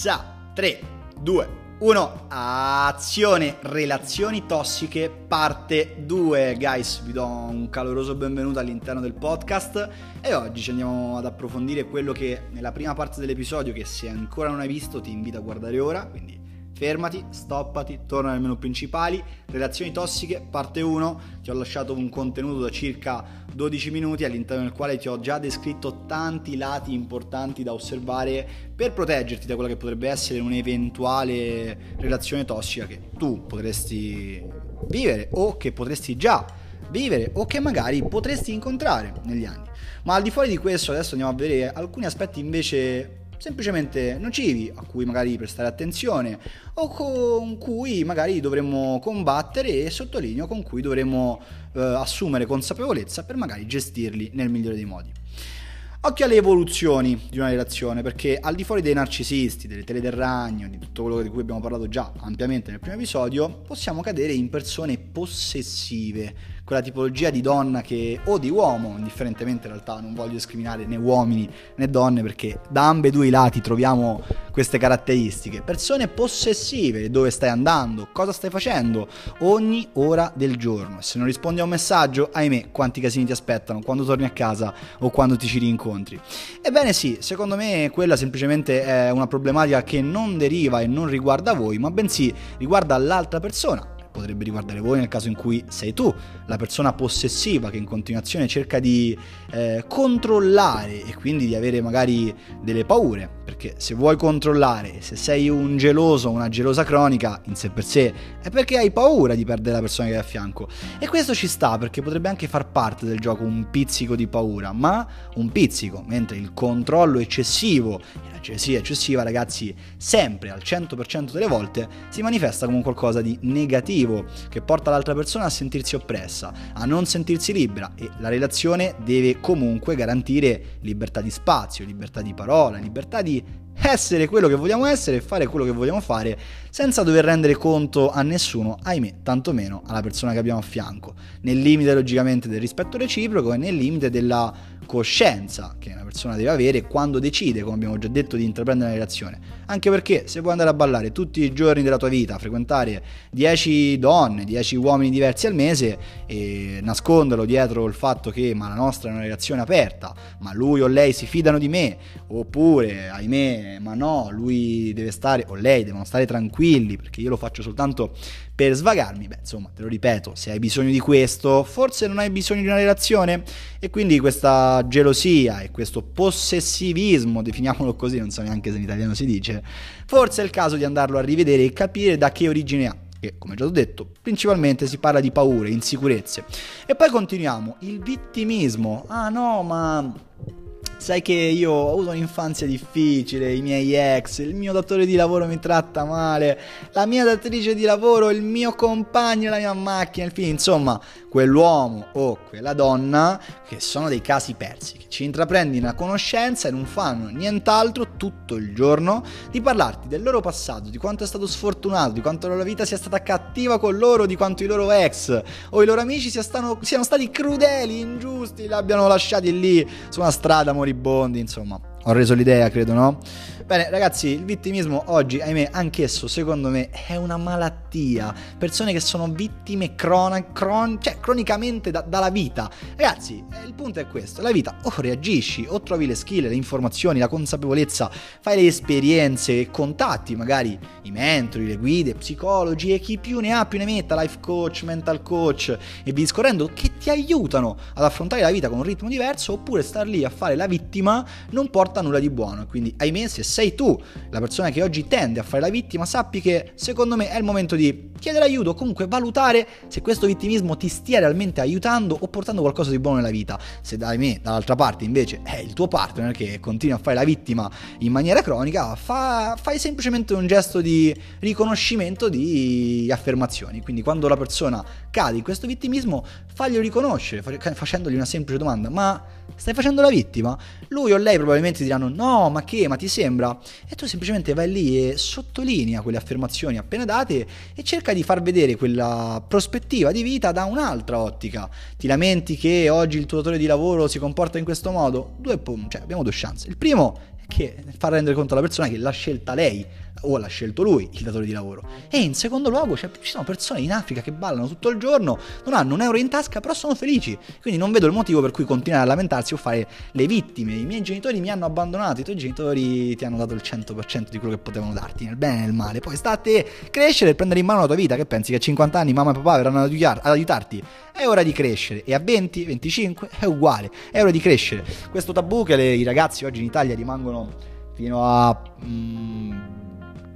Sa, 3, 2, 1, azione, relazioni tossiche, parte 2. Guys, vi do un caloroso benvenuto all'interno del podcast. E oggi ci andiamo ad approfondire quello che nella prima parte dell'episodio, che se ancora non hai visto ti invito a guardare ora, quindi Fermati, stoppati, torna nel menu principali, relazioni tossiche, parte 1, ti ho lasciato un contenuto da circa 12 minuti all'interno del quale ti ho già descritto tanti lati importanti da osservare per proteggerti da quella che potrebbe essere un'eventuale relazione tossica che tu potresti vivere o che potresti già vivere o che magari potresti incontrare negli anni. Ma al di fuori di questo adesso andiamo a vedere alcuni aspetti invece semplicemente nocivi a cui magari prestare attenzione o con cui magari dovremmo combattere e sottolineo con cui dovremmo eh, assumere consapevolezza per magari gestirli nel migliore dei modi. Occhio alle evoluzioni di una relazione, perché al di fuori dei narcisisti, delle tele del ragno, di tutto quello di cui abbiamo parlato già ampiamente nel primo episodio, possiamo cadere in persone possessive, quella tipologia di donna che, o di uomo, indifferentemente in realtà non voglio discriminare né uomini né donne perché da ambedue i lati troviamo queste caratteristiche. Persone possessive, dove stai andando, cosa stai facendo, ogni ora del giorno. Se non rispondi a un messaggio, ahimè, quanti casini ti aspettano quando torni a casa o quando ti ci rincontri. Ebbene sì, secondo me quella semplicemente è una problematica che non deriva e non riguarda voi, ma bensì riguarda l'altra persona potrebbe riguardare voi nel caso in cui sei tu la persona possessiva che in continuazione cerca di eh, controllare e quindi di avere magari delle paure, perché se vuoi controllare, se sei un geloso, una gelosa cronica in sé per sé, è perché hai paura di perdere la persona che hai a fianco. E questo ci sta perché potrebbe anche far parte del gioco un pizzico di paura, ma un pizzico, mentre il controllo eccessivo gelosia eccessiva, ragazzi, sempre al 100% delle volte si manifesta come qualcosa di negativo che porta l'altra persona a sentirsi oppressa, a non sentirsi libera e la relazione deve comunque garantire libertà di spazio, libertà di parola, libertà di essere quello che vogliamo essere e fare quello che vogliamo fare senza dover rendere conto a nessuno, ahimè, tantomeno alla persona che abbiamo a fianco, nel limite logicamente del rispetto reciproco e nel limite della coscienza che una persona deve avere quando decide, come abbiamo già detto, di intraprendere una relazione. Anche perché se vuoi andare a ballare tutti i giorni della tua vita, frequentare 10 donne, 10 uomini diversi al mese e nasconderlo dietro il fatto che ma la nostra è una relazione aperta, ma lui o lei si fidano di me, oppure ahimè, ma no, lui deve stare o lei devono stare tranquilli perché io lo faccio soltanto per svagarmi, beh, insomma, te lo ripeto, se hai bisogno di questo, forse non hai bisogno di una relazione e quindi questa gelosia e questo possessivismo, definiamolo così, non so neanche se in italiano si dice, forse è il caso di andarlo a rivedere e capire da che origine ha. Che, come già ho detto, principalmente si parla di paure, insicurezze. E poi continuiamo, il vittimismo. Ah no, ma Sai che io ho avuto un'infanzia difficile, i miei ex, il mio datore di lavoro mi tratta male, la mia datrice di lavoro, il mio compagno, la mia macchina, il film, insomma, quell'uomo o quella donna che sono dei casi persi, che ci intraprendi una conoscenza e non fanno nient'altro tutto il giorno di parlarti del loro passato, di quanto è stato sfortunato, di quanto la loro vita sia stata cattiva con loro, di quanto i loro ex o i loro amici sia stano, siano stati crudeli, ingiusti, li abbiano lasciati lì su una strada morire moribondi, insomma, ho reso l'idea, credo, no? Bene, ragazzi, il vittimismo oggi, ahimè, anch'esso, secondo me, è una malattia. Persone che sono vittime crona, cron, cioè, cronicamente da, dalla vita. Ragazzi, eh, il punto è questo: la vita o reagisci, o trovi le skill, le informazioni, la consapevolezza, fai le esperienze, contatti magari i mentori, le guide, psicologi e chi più ne ha più ne metta, life coach, mental coach e vi discorrendo, che ti aiutano ad affrontare la vita con un ritmo diverso, oppure star lì a fare la vittima non porta nulla di buono. Quindi, ahimè, se sei sei tu la persona che oggi tende a fare la vittima, sappi che secondo me è il momento di chiedere aiuto, comunque valutare se questo vittimismo ti stia realmente aiutando o portando qualcosa di buono nella vita. Se da me, dall'altra parte, invece è il tuo partner che continua a fare la vittima in maniera cronica, fa, fai semplicemente un gesto di riconoscimento di affermazioni. Quindi quando la persona cade in questo vittimismo, faglielo riconoscere facendogli una semplice domanda, ma stai facendo la vittima? Lui o lei probabilmente diranno no, ma che, ma ti sembra? e tu semplicemente vai lì e sottolinea quelle affermazioni appena date e cerca di far vedere quella prospettiva di vita da un'altra ottica. Ti lamenti che oggi il tuo datore di lavoro si comporta in questo modo? Due, cioè, abbiamo due chance. Il primo che fa rendere conto alla persona che l'ha scelta lei o l'ha scelto lui, il datore di lavoro. E in secondo luogo cioè, ci sono persone in Africa che ballano tutto il giorno, non hanno un euro in tasca, però sono felici. Quindi non vedo il motivo per cui continuare a lamentarsi o fare le vittime. I miei genitori mi hanno abbandonato, i tuoi genitori ti hanno dato il 100% di quello che potevano darti, nel bene e nel male. Poi sta a te crescere e prendere in mano la tua vita. Che pensi che a 50 anni mamma e papà verranno ad, aiutarti? È ora di crescere. E a 20, 25 è uguale. È ora di crescere. Questo tabù che le, i ragazzi oggi in Italia rimangono fino a... Mm,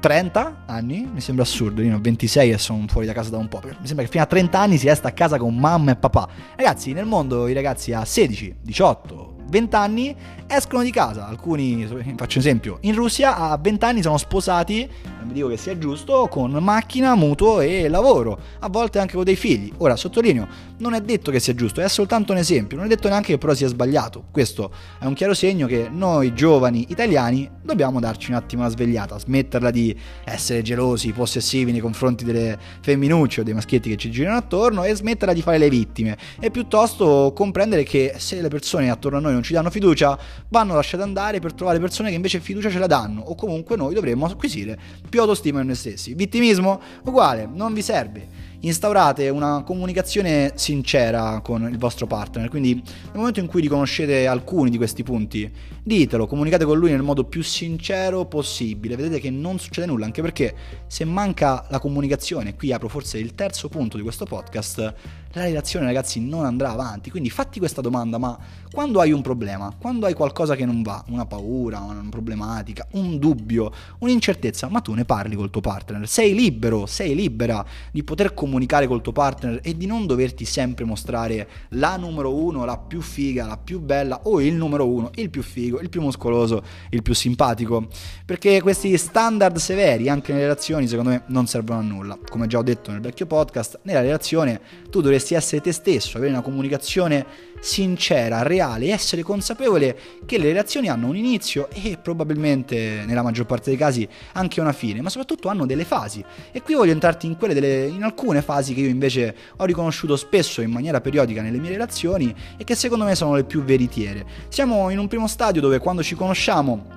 30 anni, mi sembra assurdo, io ho 26 e sono fuori da casa da un po', mi sembra che fino a 30 anni si resta a casa con mamma e papà. Ragazzi, nel mondo i ragazzi a 16, 18, 20 anni escono di casa. Alcuni, faccio un esempio, in Russia a 20 anni sono sposati, non dico che sia giusto, con macchina, mutuo e lavoro, a volte anche con dei figli. Ora, sottolineo, non è detto che sia giusto, è soltanto un esempio, non è detto neanche che però sia sbagliato. Questo è un chiaro segno che noi giovani italiani dobbiamo darci un attimo una svegliata, smetterla di essere gelosi, possessivi nei confronti delle femminucce o dei maschietti che ci girano attorno e smetterla di fare le vittime e piuttosto comprendere che se le persone attorno a noi non ci danno fiducia, vanno lasciate andare per trovare persone che invece fiducia ce la danno o comunque noi dovremmo acquisire più autostima in noi stessi. Vittimismo? Uguale, non vi serve instaurate una comunicazione sincera con il vostro partner. Quindi nel momento in cui riconoscete alcuni di questi punti, ditelo, comunicate con lui nel modo più sincero possibile. Vedete che non succede nulla, anche perché se manca la comunicazione, qui apro forse il terzo punto di questo podcast, la relazione ragazzi non andrà avanti. Quindi fatti questa domanda, ma quando hai un problema, quando hai qualcosa che non va, una paura, una problematica, un dubbio, un'incertezza, ma tu ne parli col tuo partner, sei libero, sei libera di poter comunicare col tuo partner e di non doverti sempre mostrare la numero uno, la più figa, la più bella o il numero uno, il più figo, il più muscoloso, il più simpatico. Perché questi standard severi anche nelle relazioni secondo me non servono a nulla. Come già ho detto nel vecchio podcast, nella relazione tu dovresti dovresti essere te stesso, avere una comunicazione sincera, reale, essere consapevole che le relazioni hanno un inizio e probabilmente nella maggior parte dei casi anche una fine, ma soprattutto hanno delle fasi. E qui voglio entrarti in, delle, in alcune fasi che io invece ho riconosciuto spesso in maniera periodica nelle mie relazioni e che secondo me sono le più veritiere. Siamo in un primo stadio dove quando ci conosciamo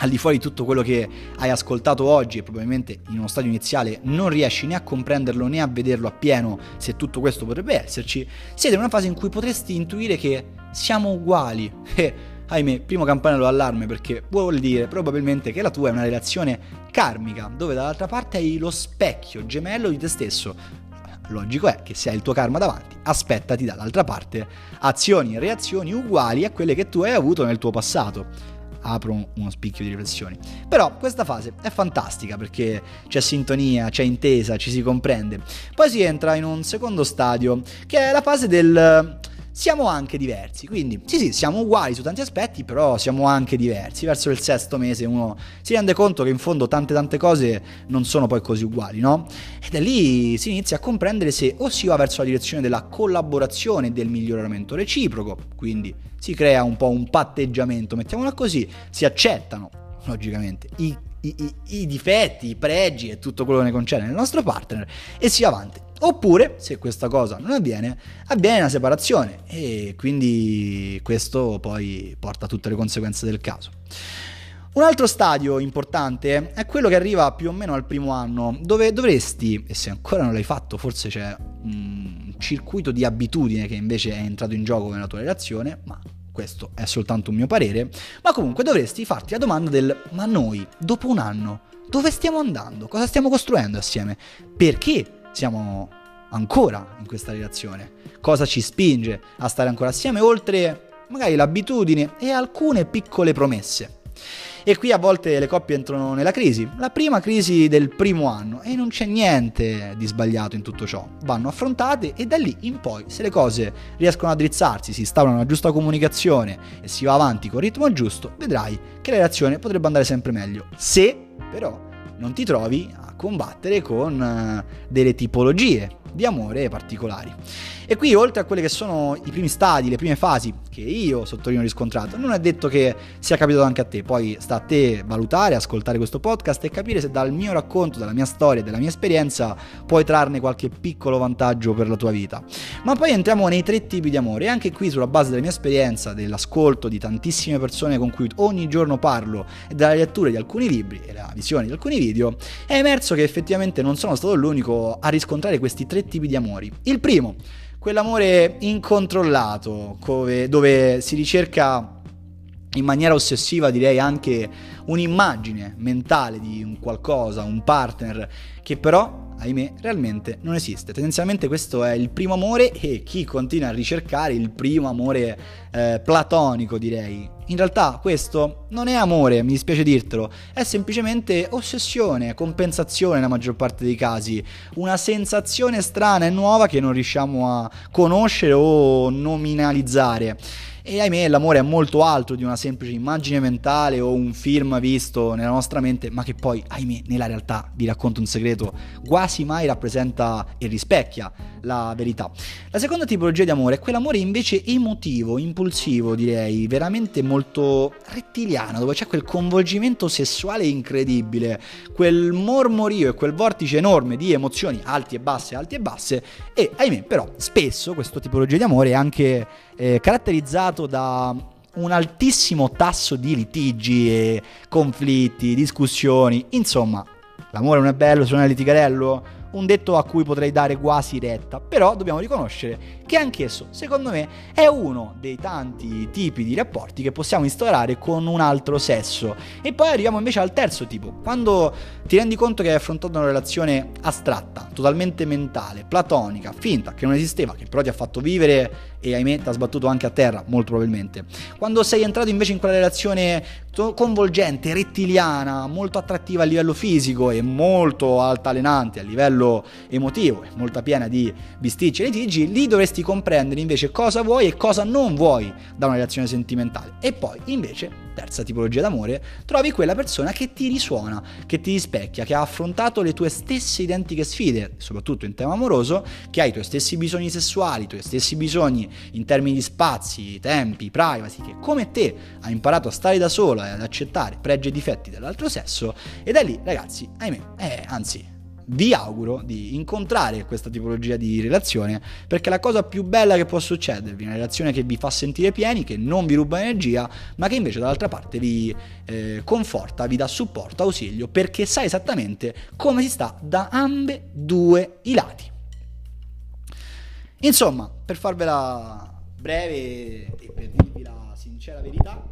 al di fuori di tutto quello che hai ascoltato oggi e probabilmente in uno stadio iniziale non riesci né a comprenderlo né a vederlo appieno se tutto questo potrebbe esserci, siete in una fase in cui potresti intuire che siamo uguali e ahimè, primo campanello d'allarme perché vuol dire probabilmente che la tua è una relazione karmica dove dall'altra parte hai lo specchio gemello di te stesso. Logico è che se hai il tuo karma davanti, aspettati dall'altra parte azioni e reazioni uguali a quelle che tu hai avuto nel tuo passato apro uno spicchio di riflessioni. Però questa fase è fantastica perché c'è sintonia, c'è intesa, ci si comprende. Poi si entra in un secondo stadio che è la fase del siamo anche diversi. Quindi, sì, sì, siamo uguali su tanti aspetti, però siamo anche diversi. Verso il sesto mese uno si rende conto che in fondo tante tante cose non sono poi così uguali, no? E da lì si inizia a comprendere se o si va verso la direzione della collaborazione e del miglioramento reciproco, quindi si crea un po' un patteggiamento, mettiamola così, si accettano, logicamente, i i, i, i, difetti, i pregi e tutto quello che ne concerne nel nostro partner e si va avanti. Oppure, se questa cosa non avviene, avviene una separazione e quindi questo poi porta a tutte le conseguenze del caso. Un altro stadio importante è quello che arriva più o meno al primo anno, dove dovresti, e se ancora non l'hai fatto, forse c'è un circuito di abitudine che invece è entrato in gioco nella tua relazione, ma questo è soltanto un mio parere, ma comunque dovresti farti la domanda del ma noi, dopo un anno, dove stiamo andando? Cosa stiamo costruendo assieme? Perché siamo ancora in questa relazione? Cosa ci spinge a stare ancora assieme oltre magari l'abitudine e alcune piccole promesse? E qui a volte le coppie entrano nella crisi, la prima crisi del primo anno e non c'è niente di sbagliato in tutto ciò. Vanno affrontate e da lì in poi, se le cose riescono a drizzarsi, si instaura una giusta comunicazione e si va avanti con il ritmo giusto, vedrai che la relazione potrebbe andare sempre meglio. Se però non ti trovi a combattere con eh, delle tipologie di amore particolari. E qui, oltre a quelli che sono i primi stadi, le prime fasi che io sottolineo riscontrato, non è detto che sia capitato anche a te. Poi sta a te valutare, ascoltare questo podcast e capire se dal mio racconto, dalla mia storia, della mia esperienza puoi trarne qualche piccolo vantaggio per la tua vita. Ma poi entriamo nei tre tipi di amore e anche qui sulla base della mia esperienza, dell'ascolto di tantissime persone con cui ogni giorno parlo e della lettura di alcuni libri e la visione di alcuni video, è emerso che effettivamente non sono stato l'unico a riscontrare questi tre tipi di amori. Il primo, quell'amore incontrollato, dove si ricerca in maniera ossessiva direi anche un'immagine mentale di un qualcosa, un partner che però ahimè, realmente non esiste. Tendenzialmente questo è il primo amore e chi continua a ricercare il primo amore eh, platonico, direi. In realtà questo non è amore, mi dispiace dirtelo, è semplicemente ossessione, compensazione nella maggior parte dei casi, una sensazione strana e nuova che non riusciamo a conoscere o nominalizzare. E ahimè l'amore è molto altro di una semplice immagine mentale o un film visto nella nostra mente, ma che poi, ahimè, nella realtà, vi racconto un segreto, quasi mai rappresenta e rispecchia la verità. La seconda tipologia di amore è quell'amore invece emotivo, impulsivo, direi, veramente molto rettiliano, dove c'è quel coinvolgimento sessuale incredibile, quel mormorio e quel vortice enorme di emozioni alti e basse, alti e basse, e ahimè, però, spesso questa tipologia di amore è anche eh, caratterizzato da un altissimo tasso di litigi e conflitti, discussioni, insomma, l'amore non è bello se non è litigarello? un detto a cui potrei dare quasi retta, però dobbiamo riconoscere che anch'esso, secondo me, è uno dei tanti tipi di rapporti che possiamo instaurare con un altro sesso. E poi arriviamo invece al terzo tipo, quando ti rendi conto che hai affrontato una relazione astratta, totalmente mentale, platonica, finta, che non esisteva, che però ti ha fatto vivere e ahimè ti ha sbattuto anche a terra, molto probabilmente. Quando sei entrato invece in quella relazione convolgente, rettiliana, molto attrattiva a livello fisico e molto altalenante a livello emotivo, molto piena di bisticci e litigi, lì dovresti comprendere invece cosa vuoi e cosa non vuoi da una relazione sentimentale. E poi invece terza tipologia d'amore, trovi quella persona che ti risuona, che ti rispecchia, che ha affrontato le tue stesse identiche sfide, soprattutto in tema amoroso, che ha i tuoi stessi bisogni sessuali, i tuoi stessi bisogni in termini di spazi, tempi, privacy, che come te ha imparato a stare da sola e ad accettare pregi e difetti dell'altro sesso, e da lì, ragazzi, ahimè, eh, anzi, vi auguro di incontrare questa tipologia di relazione perché la cosa più bella che può succedervi è una relazione che vi fa sentire pieni, che non vi ruba energia, ma che invece dall'altra parte vi eh, conforta, vi dà supporto, ausilio, perché sa esattamente come si sta da ambe due i lati. Insomma, per farvela breve e per dirvi la sincera verità,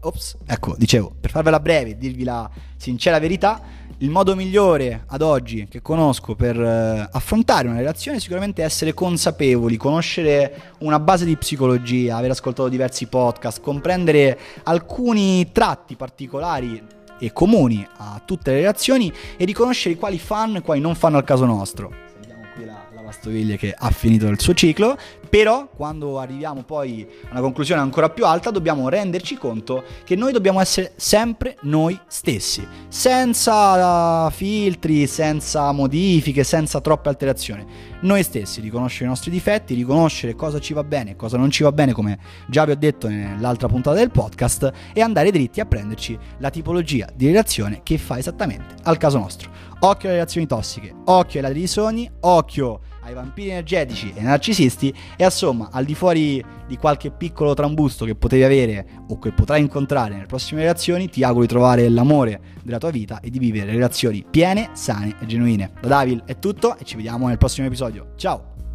ops, ecco, dicevo, per farvela breve e dirvi la sincera verità, il modo migliore ad oggi che conosco per uh, affrontare una relazione è sicuramente essere consapevoli, conoscere una base di psicologia, aver ascoltato diversi podcast, comprendere alcuni tratti particolari e comuni a tutte le relazioni e riconoscere quali fanno e quali non fanno al caso nostro. Sentiamo qui la lavastoviglie che ha finito il suo ciclo però quando arriviamo poi a una conclusione ancora più alta dobbiamo renderci conto che noi dobbiamo essere sempre noi stessi, senza filtri, senza modifiche, senza troppe alterazioni. Noi stessi, riconoscere i nostri difetti, riconoscere cosa ci va bene e cosa non ci va bene, come già vi ho detto nell'altra puntata del podcast, e andare dritti a prenderci la tipologia di relazione che fa esattamente al caso nostro. Occhio alle relazioni tossiche, occhio ai ladri di sogni, occhio ai vampiri energetici e ai narcisisti e insomma al di fuori di qualche piccolo trambusto che potevi avere o che potrai incontrare nelle prossime relazioni ti auguro di trovare l'amore della tua vita e di vivere relazioni piene, sane e genuine. Da Davil è tutto e ci vediamo nel prossimo episodio. Ciao!